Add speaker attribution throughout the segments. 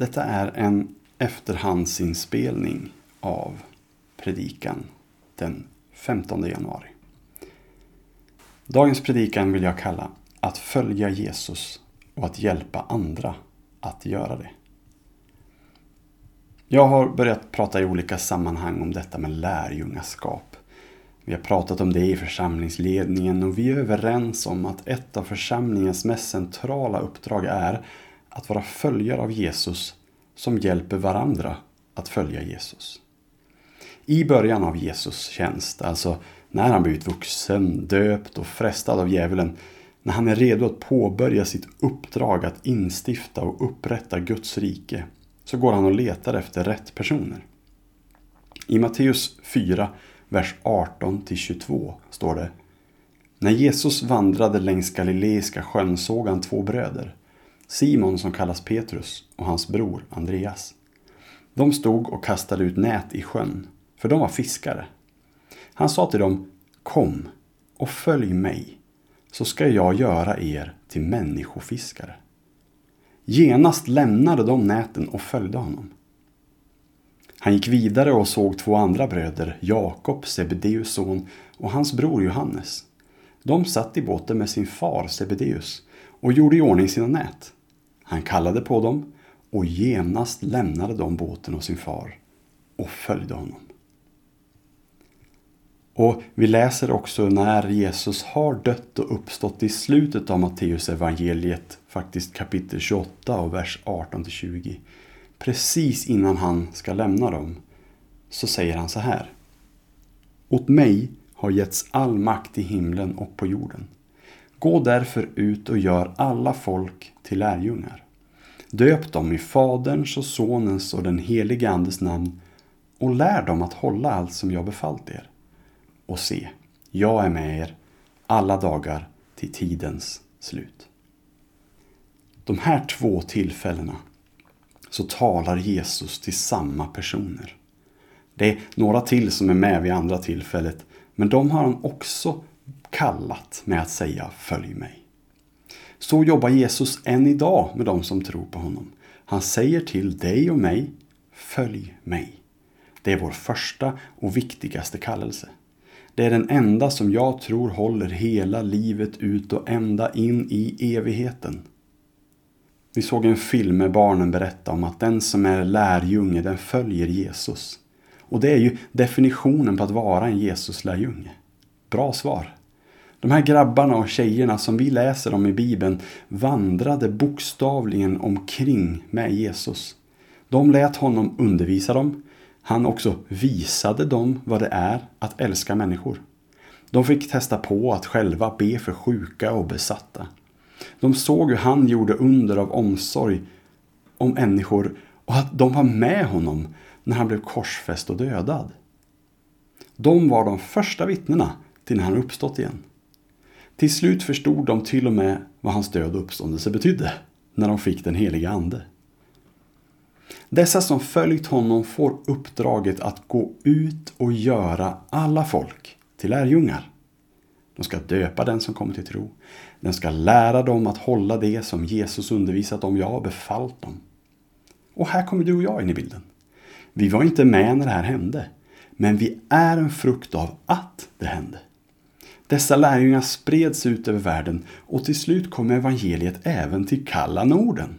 Speaker 1: Detta är en efterhandsinspelning av predikan den 15 januari. Dagens predikan vill jag kalla att följa Jesus och att hjälpa andra att göra det. Jag har börjat prata i olika sammanhang om detta med lärjungaskap. Vi har pratat om det i församlingsledningen och vi är överens om att ett av församlingens mest centrala uppdrag är att vara följare av Jesus som hjälper varandra att följa Jesus. I början av Jesus tjänst, alltså när han blivit vuxen, döpt och frestad av djävulen, när han är redo att påbörja sitt uppdrag att instifta och upprätta Guds rike, så går han och letar efter rätt personer. I Matteus 4, vers 18-22 står det När Jesus vandrade längs Galileiska sjön såg han två bröder, Simon som kallas Petrus och hans bror Andreas. De stod och kastade ut nät i sjön, för de var fiskare. Han sa till dem, Kom och följ mig, så ska jag göra er till människofiskare. Genast lämnade de näten och följde honom. Han gick vidare och såg två andra bröder, Jakob, Sebedeus son, och hans bror Johannes. De satt i båten med sin far Sebedeus och gjorde i ordning sina nät. Han kallade på dem och genast lämnade de båten och sin far och följde honom. Och vi läser också när Jesus har dött och uppstått i slutet av Matteus evangeliet, faktiskt kapitel 28 och vers 18-20. Precis innan han ska lämna dem så säger han så här. Åt mig har getts all makt i himlen och på jorden. Gå därför ut och gör alla folk till lärjungar. Döp dem i Faderns och Sonens och den helige Andes namn och lär dem att hålla allt som jag befallt er. Och se, jag är med er alla dagar till tidens slut. De här två tillfällena så talar Jesus till samma personer. Det är några till som är med vid andra tillfället, men de har han också kallat med att säga följ mig. Så jobbar Jesus än idag med de som tror på honom. Han säger till dig och mig, följ mig. Det är vår första och viktigaste kallelse. Det är den enda som jag tror håller hela livet ut och ända in i evigheten. Vi såg en film med barnen berätta om att den som är lärjunge, den följer Jesus. Och det är ju definitionen på att vara en Jesus-lärjunge. Bra svar. De här grabbarna och tjejerna som vi läser om i Bibeln vandrade bokstavligen omkring med Jesus. De lät honom undervisa dem. Han också visade dem vad det är att älska människor. De fick testa på att själva be för sjuka och besatta. De såg hur han gjorde under av omsorg om människor och att de var med honom när han blev korsfäst och dödad. De var de första vittnena till när han uppstått igen. Till slut förstod de till och med vad hans död och uppståndelse betydde när de fick den heliga Ande. Dessa som följt honom får uppdraget att gå ut och göra alla folk till lärjungar. De ska döpa den som kommer till tro. Den ska lära dem att hålla det som Jesus undervisat om jag har befallt dem. Och här kommer du och jag in i bilden. Vi var inte med när det här hände. Men vi är en frukt av att det hände. Dessa lärjungar spreds ut över världen och till slut kom evangeliet även till kalla Norden.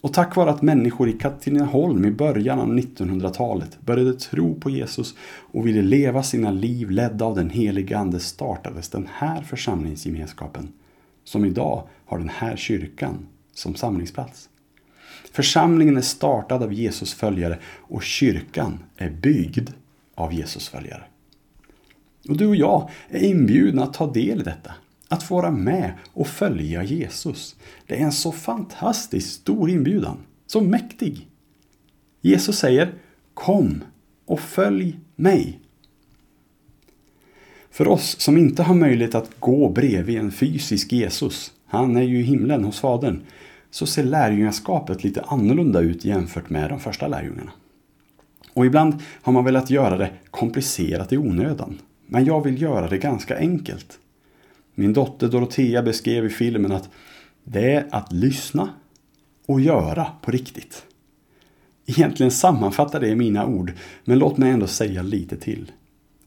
Speaker 1: Och tack vare att människor i Katrineholm i början av 1900-talet började tro på Jesus och ville leva sina liv ledda av den helige Ande startades den här församlingsgemenskapen som idag har den här kyrkan som samlingsplats. Församlingen är startad av Jesus följare och kyrkan är byggd av Jesus följare. Och du och jag är inbjudna att ta del i detta. Att få vara med och följa Jesus. Det är en så fantastiskt stor inbjudan. Så mäktig. Jesus säger Kom och följ mig. För oss som inte har möjlighet att gå bredvid en fysisk Jesus, han är ju i himlen hos Fadern, så ser lärjungaskapet lite annorlunda ut jämfört med de första lärjungarna. Och ibland har man velat göra det komplicerat i onödan. Men jag vill göra det ganska enkelt. Min dotter Dorotea beskrev i filmen att det är att lyssna och göra på riktigt. Egentligen sammanfattar det mina ord, men låt mig ändå säga lite till.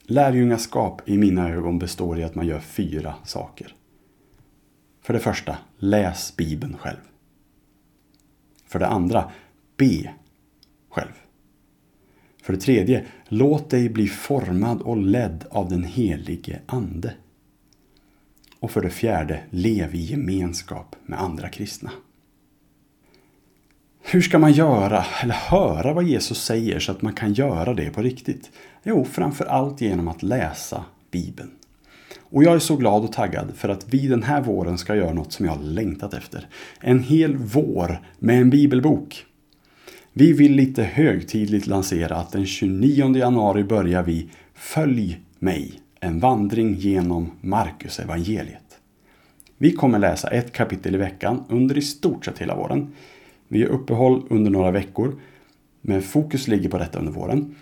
Speaker 1: Lärjungaskap i mina ögon består i att man gör fyra saker. För det första, läs Bibeln själv. För det andra, be själv. För det tredje, låt dig bli formad och ledd av den helige Ande. Och för det fjärde, lev i gemenskap med andra kristna. Hur ska man göra eller höra vad Jesus säger så att man kan göra det på riktigt? Jo, framför allt genom att läsa Bibeln. Och jag är så glad och taggad för att vi den här våren ska göra något som jag har längtat efter. En hel vår med en bibelbok. Vi vill lite högtidligt lansera att den 29 januari börjar vi Följ mig, en vandring genom Markus evangeliet. Vi kommer läsa ett kapitel i veckan under i stort sett hela våren. Vi har uppehåll under några veckor, men fokus ligger på detta under våren.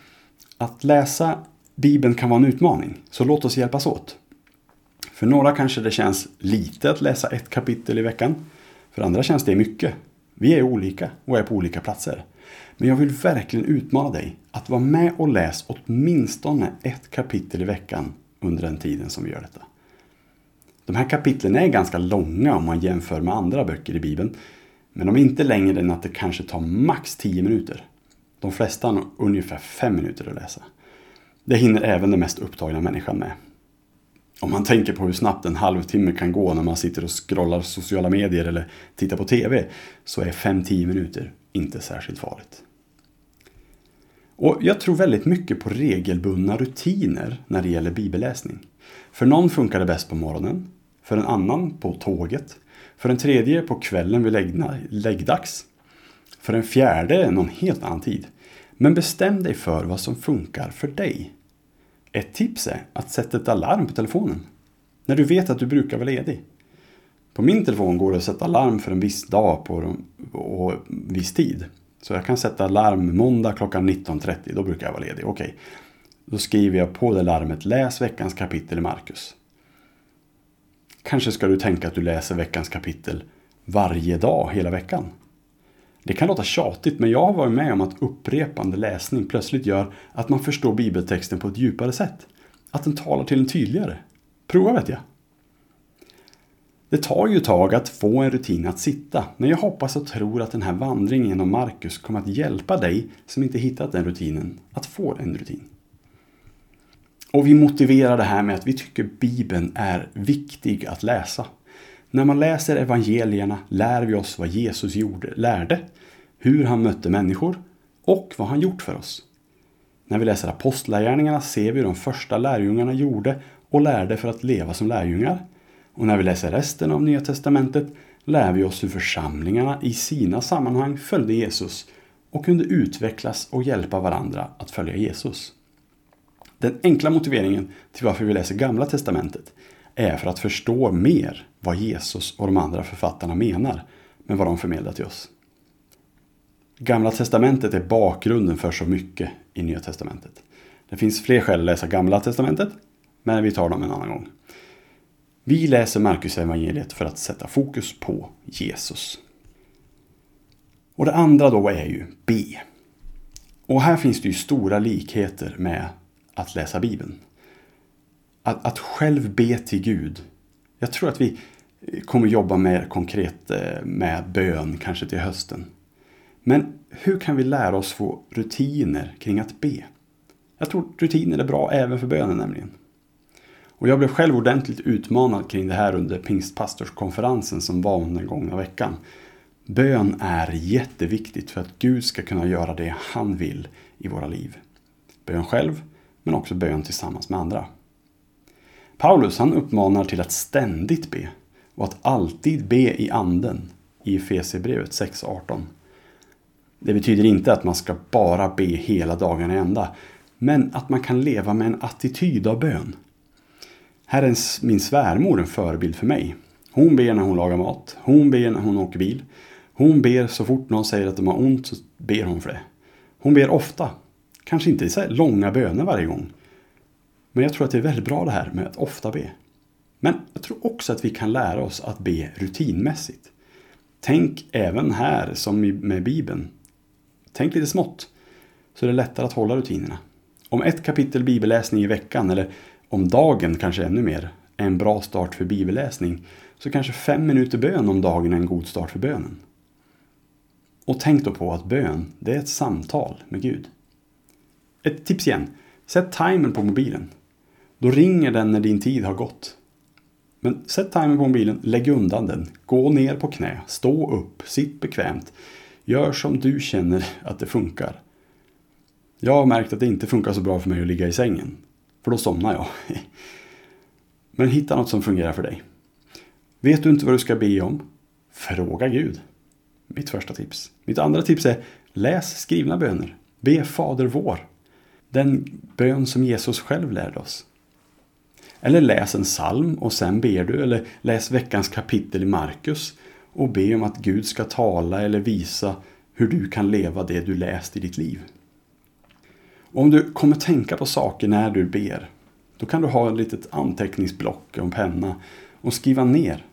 Speaker 1: Att läsa Bibeln kan vara en utmaning, så låt oss hjälpas åt. För några kanske det känns lite att läsa ett kapitel i veckan. För andra känns det mycket. Vi är olika och är på olika platser. Men jag vill verkligen utmana dig att vara med och läs åtminstone ett kapitel i veckan under den tiden som vi gör detta. De här kapitlen är ganska långa om man jämför med andra böcker i Bibeln. Men de är inte längre än att det kanske tar max 10 minuter. De flesta har ungefär 5 minuter att läsa. Det hinner även den mest upptagna människan med. Om man tänker på hur snabbt en halvtimme kan gå när man sitter och scrollar sociala medier eller tittar på TV så är 5-10 minuter inte särskilt farligt. Och jag tror väldigt mycket på regelbundna rutiner när det gäller bibelläsning. För någon funkar det bäst på morgonen, för en annan på tåget, för en tredje på kvällen vid läggdags, för en fjärde någon helt annan tid. Men bestäm dig för vad som funkar för dig. Ett tips är att sätta ett alarm på telefonen. När du vet att du brukar vara ledig. På min telefon går det att sätta alarm för en viss dag på och viss tid. Så jag kan sätta larm måndag klockan 19.30, då brukar jag vara ledig. Okej, då skriver jag på det larmet läs veckans kapitel i Markus. Kanske ska du tänka att du läser veckans kapitel varje dag hela veckan. Det kan låta tjatigt, men jag har varit med om att upprepande läsning plötsligt gör att man förstår bibeltexten på ett djupare sätt. Att den talar till en tydligare. Prova vet jag. Det tar ju ett tag att få en rutin att sitta, men jag hoppas och tror att den här vandringen genom Markus kommer att hjälpa dig som inte hittat den rutinen att få en rutin. Och vi motiverar det här med att vi tycker Bibeln är viktig att läsa. När man läser evangelierna lär vi oss vad Jesus gjorde, lärde, hur han mötte människor och vad han gjort för oss. När vi läser apostlagärningarna ser vi hur de första lärjungarna gjorde och lärde för att leva som lärjungar. Och när vi läser resten av Nya Testamentet lär vi oss hur församlingarna i sina sammanhang följde Jesus och kunde utvecklas och hjälpa varandra att följa Jesus. Den enkla motiveringen till varför vi läser Gamla Testamentet är för att förstå mer vad Jesus och de andra författarna menar med vad de förmedlar till oss. Gamla Testamentet är bakgrunden för så mycket i Nya Testamentet. Det finns fler skäl att läsa Gamla Testamentet, men vi tar dem en annan gång. Vi läser Marcus evangeliet för att sätta fokus på Jesus. Och det andra då är ju be. Och här finns det ju stora likheter med att läsa Bibeln. Att, att själv be till Gud. Jag tror att vi kommer jobba mer konkret eh, med bön, kanske till hösten. Men hur kan vi lära oss få rutiner kring att be? Jag tror rutiner är bra även för bönen nämligen. Och jag blev själv ordentligt utmanad kring det här under pingstpastorskonferensen som var under den gångna veckan. Bön är jätteviktigt för att Gud ska kunna göra det han vill i våra liv. Bön själv, men också bön tillsammans med andra. Paulus han uppmanar till att ständigt be och att alltid be i anden i Efesierbrevet 6.18. Det betyder inte att man ska bara be hela dagen i ända, men att man kan leva med en attityd av bön. Här är min svärmor en förebild för mig. Hon ber när hon lagar mat, hon ber när hon åker bil. Hon ber så fort någon säger att de har ont så ber hon för det. Hon ber ofta. Kanske inte så långa böner varje gång. Men jag tror att det är väldigt bra det här med att ofta be. Men jag tror också att vi kan lära oss att be rutinmässigt. Tänk även här som med Bibeln. Tänk lite smått, så är det lättare att hålla rutinerna. Om ett kapitel bibelläsning i veckan, eller om dagen kanske ännu mer, är en bra start för bibelläsning, så kanske fem minuter bön om dagen är en god start för bönen. Och tänk då på att bön, det är ett samtal med Gud. Ett tips igen. Sätt timern på mobilen. Då ringer den när din tid har gått. Men sätt timern på mobilen, lägg undan den, gå ner på knä, stå upp, sitt bekvämt. Gör som du känner att det funkar. Jag har märkt att det inte funkar så bra för mig att ligga i sängen. För då somnar jag. Men hitta något som fungerar för dig. Vet du inte vad du ska be om? Fråga Gud. Mitt första tips. Mitt andra tips är läs skrivna böner. Be Fader vår. Den bön som Jesus själv lärde oss. Eller läs en psalm och sen ber du. Eller läs veckans kapitel i Markus och be om att Gud ska tala eller visa hur du kan leva det du läst i ditt liv. Och om du kommer tänka på saker när du ber, då kan du ha ett litet anteckningsblock och en penna och skriva ner.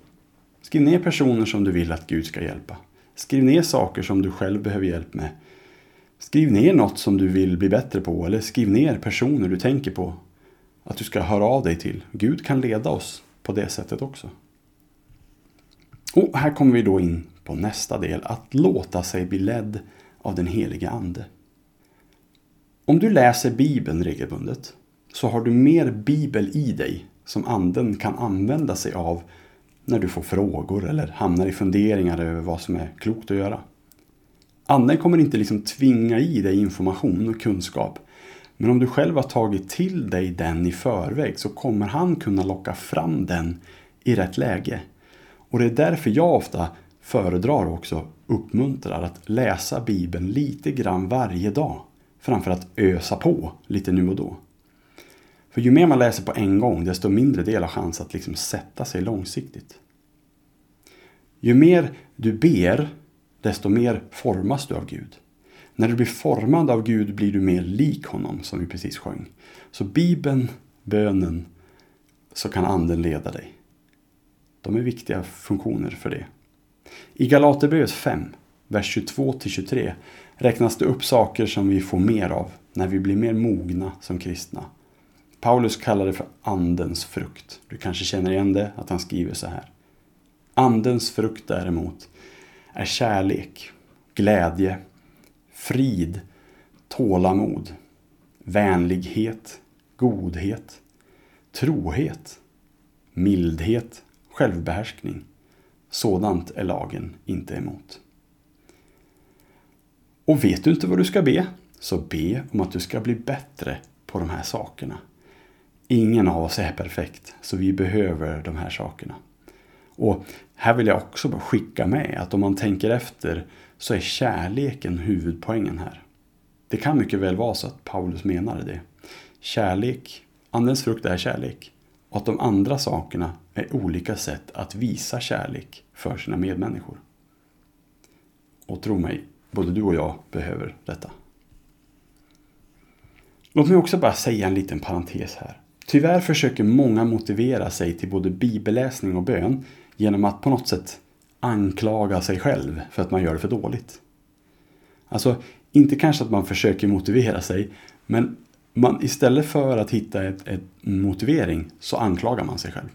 Speaker 1: Skriv ner personer som du vill att Gud ska hjälpa. Skriv ner saker som du själv behöver hjälp med. Skriv ner något som du vill bli bättre på eller skriv ner personer du tänker på att du ska höra av dig till. Gud kan leda oss på det sättet också. Och här kommer vi då in på nästa del, att låta sig bli ledd av den heliga Ande. Om du läser Bibeln regelbundet så har du mer Bibel i dig som Anden kan använda sig av när du får frågor eller hamnar i funderingar över vad som är klokt att göra. Anden kommer inte liksom tvinga i dig information och kunskap. Men om du själv har tagit till dig den i förväg så kommer han kunna locka fram den i rätt läge. Och det är därför jag ofta föredrar också uppmuntrar att läsa Bibeln lite grann varje dag. Framför att ösa på lite nu och då. För ju mer man läser på en gång, desto mindre del har chans att liksom sätta sig långsiktigt. Ju mer du ber, desto mer formas du av Gud. När du blir formad av Gud blir du mer lik honom, som vi precis sjöng. Så Bibeln, bönen, så kan anden leda dig. De är viktiga funktioner för det. I Galaterbrevet 5, vers 22-23 räknas det upp saker som vi får mer av när vi blir mer mogna som kristna. Paulus kallar det för andens frukt. Du kanske känner igen det, att han skriver så här. Andens frukt däremot är kärlek, glädje, frid, tålamod, vänlighet, godhet, trohet, mildhet, självbehärskning. Sådant är lagen inte emot. Och vet du inte vad du ska be, så be om att du ska bli bättre på de här sakerna. Ingen av oss är perfekt, så vi behöver de här sakerna. Och här vill jag också bara skicka med att om man tänker efter så är kärleken huvudpoängen här. Det kan mycket väl vara så att Paulus menade det. Kärlek, andens frukt är kärlek. Och att de andra sakerna är olika sätt att visa kärlek för sina medmänniskor. Och tro mig, både du och jag behöver detta. Låt mig också bara säga en liten parentes här. Tyvärr försöker många motivera sig till både bibelläsning och bön genom att på något sätt anklaga sig själv för att man gör det för dåligt. Alltså, inte kanske att man försöker motivera sig, men man, istället för att hitta ett, ett motivering så anklagar man sig själv.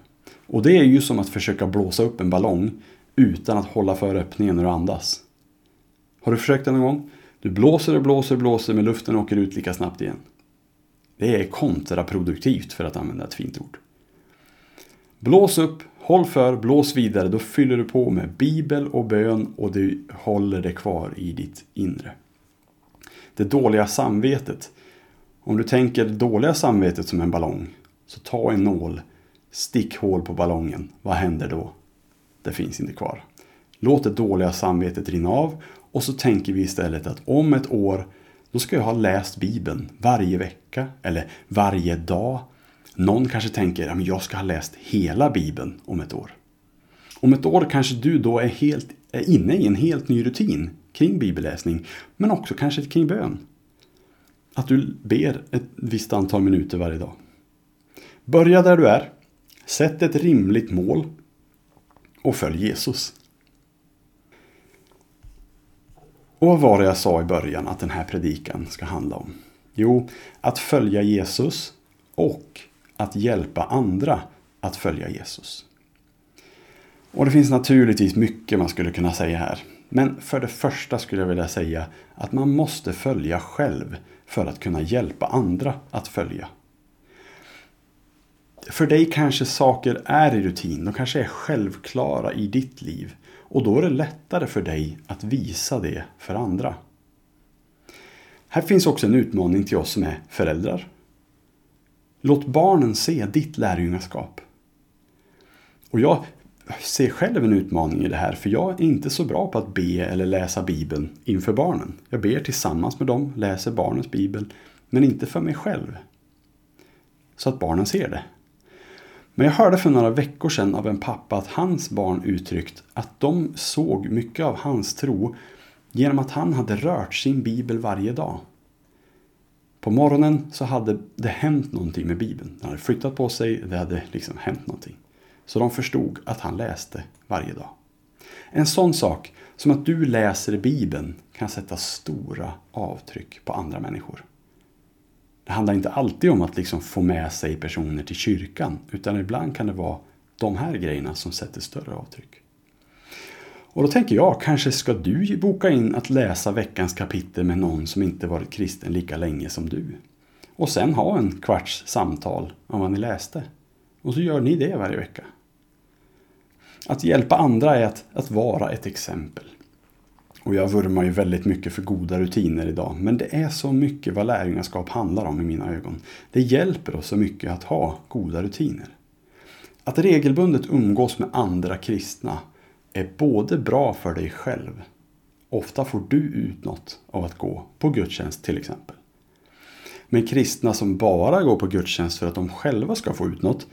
Speaker 1: Och det är ju som att försöka blåsa upp en ballong utan att hålla för öppningen när du andas. Har du försökt det någon gång? Du blåser och blåser och blåser men luften åker ut lika snabbt igen. Det är kontraproduktivt för att använda ett fint ord. Blås upp, håll för, blås vidare. Då fyller du på med bibel och bön och du håller det kvar i ditt inre. Det dåliga samvetet. Om du tänker det dåliga samvetet som en ballong. Så ta en nål, stick hål på ballongen. Vad händer då? Det finns inte kvar. Låt det dåliga samvetet rinna av och så tänker vi istället att om ett år då ska jag ha läst Bibeln varje vecka eller varje dag. Någon kanske tänker att jag ska ha läst hela Bibeln om ett år. Om ett år kanske du då är, helt, är inne i en helt ny rutin kring bibelläsning, men också kanske kring bön. Att du ber ett visst antal minuter varje dag. Börja där du är. Sätt ett rimligt mål och följ Jesus. Och vad var det jag sa i början att den här predikan ska handla om? Jo, att följa Jesus och att hjälpa andra att följa Jesus. Och det finns naturligtvis mycket man skulle kunna säga här. Men för det första skulle jag vilja säga att man måste följa själv för att kunna hjälpa andra att följa. För dig kanske saker är i rutin, de kanske är självklara i ditt liv. Och då är det lättare för dig att visa det för andra. Här finns också en utmaning till oss som är föräldrar. Låt barnen se ditt lärjungaskap. Och jag ser själv en utmaning i det här för jag är inte så bra på att be eller läsa Bibeln inför barnen. Jag ber tillsammans med dem, läser barnens bibel, men inte för mig själv. Så att barnen ser det. Men jag hörde för några veckor sedan av en pappa att hans barn uttryckt att de såg mycket av hans tro genom att han hade rört sin bibel varje dag. På morgonen så hade det hänt någonting med bibeln. Den hade flyttat på sig, det hade liksom hänt någonting. Så de förstod att han läste varje dag. En sån sak som att du läser Bibeln kan sätta stora avtryck på andra människor. Det handlar inte alltid om att liksom få med sig personer till kyrkan, utan ibland kan det vara de här grejerna som sätter större avtryck. Och då tänker jag, kanske ska du boka in att läsa veckans kapitel med någon som inte varit kristen lika länge som du. Och sen ha en kvarts samtal om vad ni läste. Och så gör ni det varje vecka. Att hjälpa andra är att, att vara ett exempel. Och jag vurmar ju väldigt mycket för goda rutiner idag, men det är så mycket vad lärjungaskap handlar om i mina ögon. Det hjälper oss så mycket att ha goda rutiner. Att regelbundet umgås med andra kristna är både bra för dig själv, ofta får du ut något av att gå på gudstjänst till exempel. Men kristna som bara går på gudstjänst för att de själva ska få ut något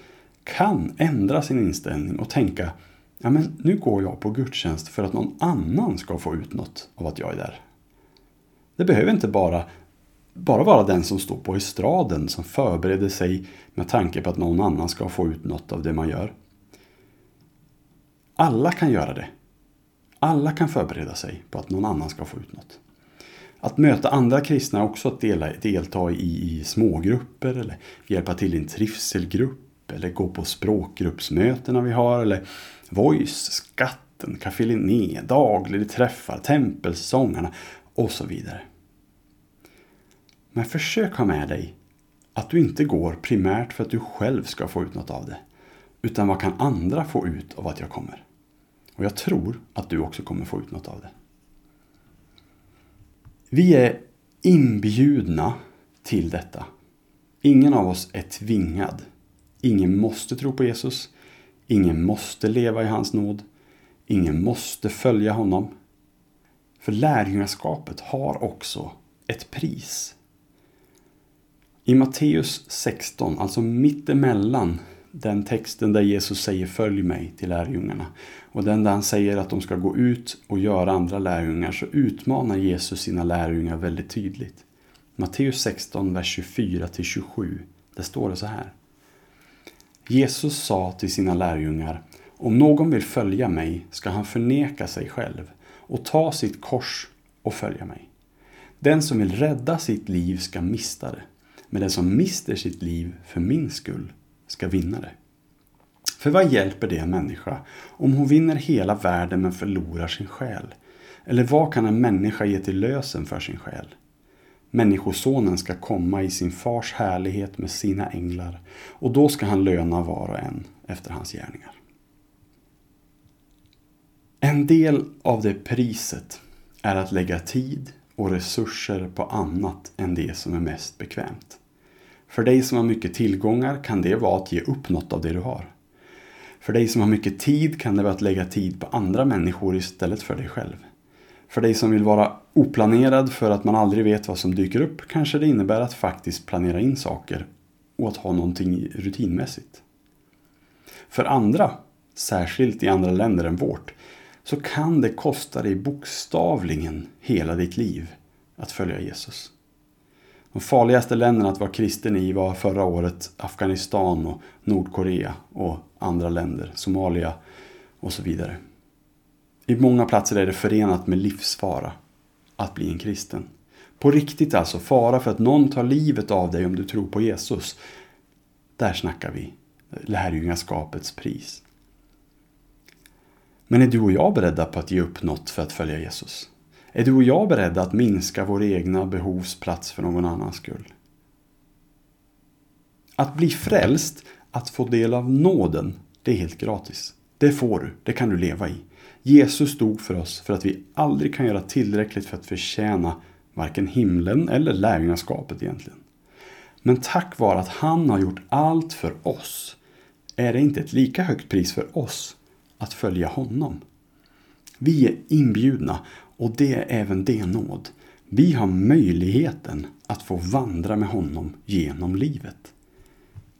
Speaker 1: kan ändra sin inställning och tänka ja men nu går jag på gudstjänst för att någon annan ska få ut något av att jag är där. Det behöver inte bara, bara vara den som står på estraden som förbereder sig med tanke på att någon annan ska få ut något av det man gör. Alla kan göra det. Alla kan förbereda sig på att någon annan ska få ut något. Att möta andra kristna är också att dela, delta i, i smågrupper eller hjälpa till i en trivselgrupp eller gå på språkgruppsmötena vi har eller Voice, Skatten, Café Linné, Daglig träffar, Tempelsångarna och så vidare. Men försök ha med dig att du inte går primärt för att du själv ska få ut något av det. Utan vad kan andra få ut av att jag kommer? Och jag tror att du också kommer få ut något av det. Vi är inbjudna till detta. Ingen av oss är tvingad. Ingen måste tro på Jesus. Ingen måste leva i hans nåd. Ingen måste följa honom. För lärjungaskapet har också ett pris. I Matteus 16, alltså mittemellan den texten där Jesus säger följ mig till lärjungarna och den där han säger att de ska gå ut och göra andra lärjungar så utmanar Jesus sina lärjungar väldigt tydligt. Matteus 16, vers 24-27. Där står det så här. Jesus sa till sina lärjungar Om någon vill följa mig ska han förneka sig själv och ta sitt kors och följa mig. Den som vill rädda sitt liv ska mista det, men den som mister sitt liv för min skull ska vinna det. För vad hjälper det en människa om hon vinner hela världen men förlorar sin själ? Eller vad kan en människa ge till lösen för sin själ? Människosonen ska komma i sin fars härlighet med sina änglar och då ska han löna var och en efter hans gärningar. En del av det priset är att lägga tid och resurser på annat än det som är mest bekvämt. För dig som har mycket tillgångar kan det vara att ge upp något av det du har. För dig som har mycket tid kan det vara att lägga tid på andra människor istället för dig själv. För dig som vill vara oplanerad för att man aldrig vet vad som dyker upp kanske det innebär att faktiskt planera in saker och att ha någonting rutinmässigt. För andra, särskilt i andra länder än vårt, så kan det kosta dig bokstavligen hela ditt liv att följa Jesus. De farligaste länderna att vara kristen i var förra året Afghanistan och Nordkorea och andra länder, Somalia och så vidare. I många platser är det förenat med livsfara att bli en kristen. På riktigt alltså, fara för att någon tar livet av dig om du tror på Jesus. Där snackar vi lärjungaskapets pris. Men är du och jag beredda på att ge upp något för att följa Jesus? Är du och jag beredda att minska vår egna behovsplats för någon annans skull? Att bli frälst, att få del av nåden, det är helt gratis. Det får du, det kan du leva i. Jesus dog för oss för att vi aldrig kan göra tillräckligt för att förtjäna varken himlen eller lärjungaskapet egentligen. Men tack vare att han har gjort allt för oss är det inte ett lika högt pris för oss att följa honom. Vi är inbjudna och det är även det nåd. Vi har möjligheten att få vandra med honom genom livet.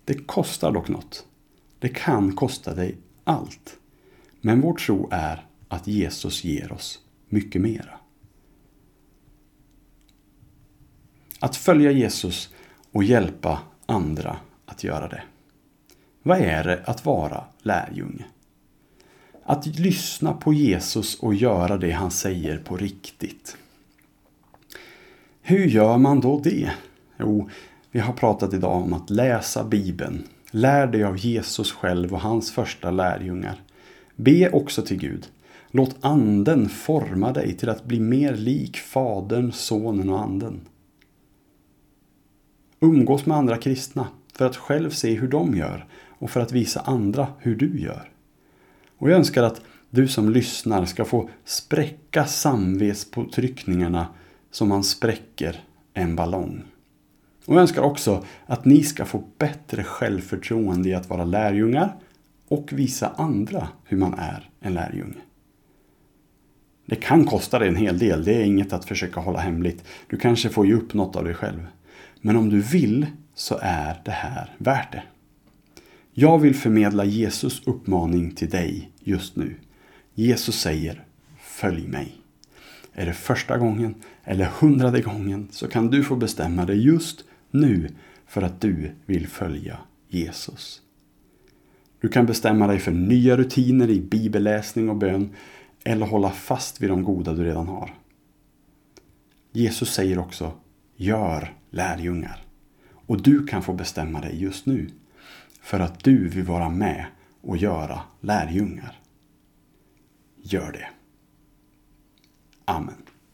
Speaker 1: Det kostar dock något. Det kan kosta dig allt. Men vår tro är att Jesus ger oss mycket mera. Att följa Jesus och hjälpa andra att göra det. Vad är det att vara lärjunge? Att lyssna på Jesus och göra det han säger på riktigt. Hur gör man då det? Jo, vi har pratat idag om att läsa Bibeln. Lär dig av Jesus själv och hans första lärjungar. Be också till Gud. Låt anden forma dig till att bli mer lik Fadern, Sonen och Anden. Umgås med andra kristna för att själv se hur de gör och för att visa andra hur du gör. Och jag önskar att du som lyssnar ska få spräcka samvetspåtryckningarna som man spräcker en ballong. Och jag önskar också att ni ska få bättre självförtroende i att vara lärjungar och visa andra hur man är en lärjunge. Det kan kosta dig en hel del, det är inget att försöka hålla hemligt. Du kanske får ge upp något av dig själv. Men om du vill så är det här värt det. Jag vill förmedla Jesus uppmaning till dig just nu. Jesus säger Följ mig. Är det första gången eller hundrade gången så kan du få bestämma dig just nu för att du vill följa Jesus. Du kan bestämma dig för nya rutiner i bibelläsning och bön eller hålla fast vid de goda du redan har. Jesus säger också Gör lärjungar. Och du kan få bestämma dig just nu för att du vill vara med och göra lärjungar. Gör det. Amen.